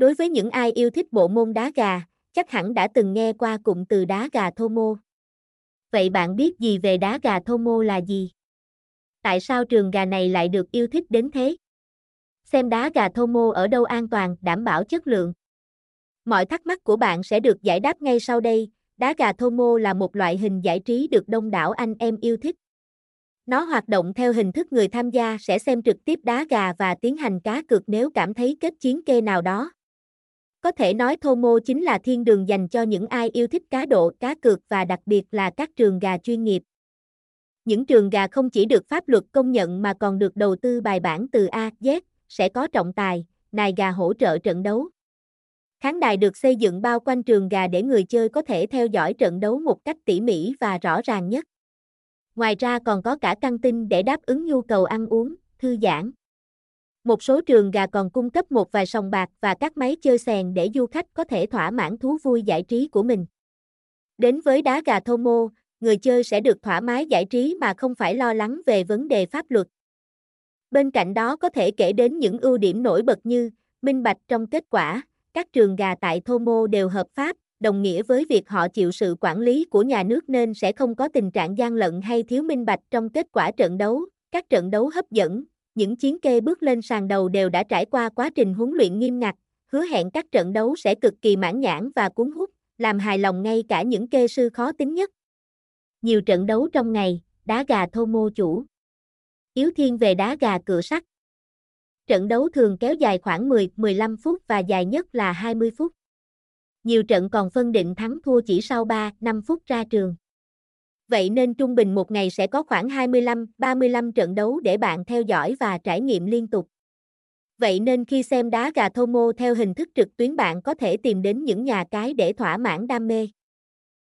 Đối với những ai yêu thích bộ môn đá gà, chắc hẳn đã từng nghe qua cụm từ đá gà thô mô. Vậy bạn biết gì về đá gà thô mô là gì? Tại sao trường gà này lại được yêu thích đến thế? Xem đá gà thô mô ở đâu an toàn, đảm bảo chất lượng. Mọi thắc mắc của bạn sẽ được giải đáp ngay sau đây. Đá gà thô mô là một loại hình giải trí được đông đảo anh em yêu thích. Nó hoạt động theo hình thức người tham gia sẽ xem trực tiếp đá gà và tiến hành cá cược nếu cảm thấy kết chiến kê nào đó. Có thể nói Thomo chính là thiên đường dành cho những ai yêu thích cá độ, cá cược và đặc biệt là các trường gà chuyên nghiệp. Những trường gà không chỉ được pháp luật công nhận mà còn được đầu tư bài bản từ A, Z, sẽ có trọng tài, nài gà hỗ trợ trận đấu. Khán đài được xây dựng bao quanh trường gà để người chơi có thể theo dõi trận đấu một cách tỉ mỉ và rõ ràng nhất. Ngoài ra còn có cả căng tin để đáp ứng nhu cầu ăn uống, thư giãn. Một số trường gà còn cung cấp một vài sòng bạc và các máy chơi sèn để du khách có thể thỏa mãn thú vui giải trí của mình. Đến với đá gà Thomo, người chơi sẽ được thoải mái giải trí mà không phải lo lắng về vấn đề pháp luật. Bên cạnh đó có thể kể đến những ưu điểm nổi bật như minh bạch trong kết quả, các trường gà tại Thomo đều hợp pháp, đồng nghĩa với việc họ chịu sự quản lý của nhà nước nên sẽ không có tình trạng gian lận hay thiếu minh bạch trong kết quả trận đấu. Các trận đấu hấp dẫn, những chiến kê bước lên sàn đầu đều đã trải qua quá trình huấn luyện nghiêm ngặt, hứa hẹn các trận đấu sẽ cực kỳ mãn nhãn và cuốn hút, làm hài lòng ngay cả những kê sư khó tính nhất. Nhiều trận đấu trong ngày, đá gà thô mô chủ. Yếu thiên về đá gà cửa sắt. Trận đấu thường kéo dài khoảng 10-15 phút và dài nhất là 20 phút. Nhiều trận còn phân định thắng thua chỉ sau 3-5 phút ra trường. Vậy nên trung bình một ngày sẽ có khoảng 25-35 trận đấu để bạn theo dõi và trải nghiệm liên tục. Vậy nên khi xem đá gà thô mô theo hình thức trực tuyến bạn có thể tìm đến những nhà cái để thỏa mãn đam mê.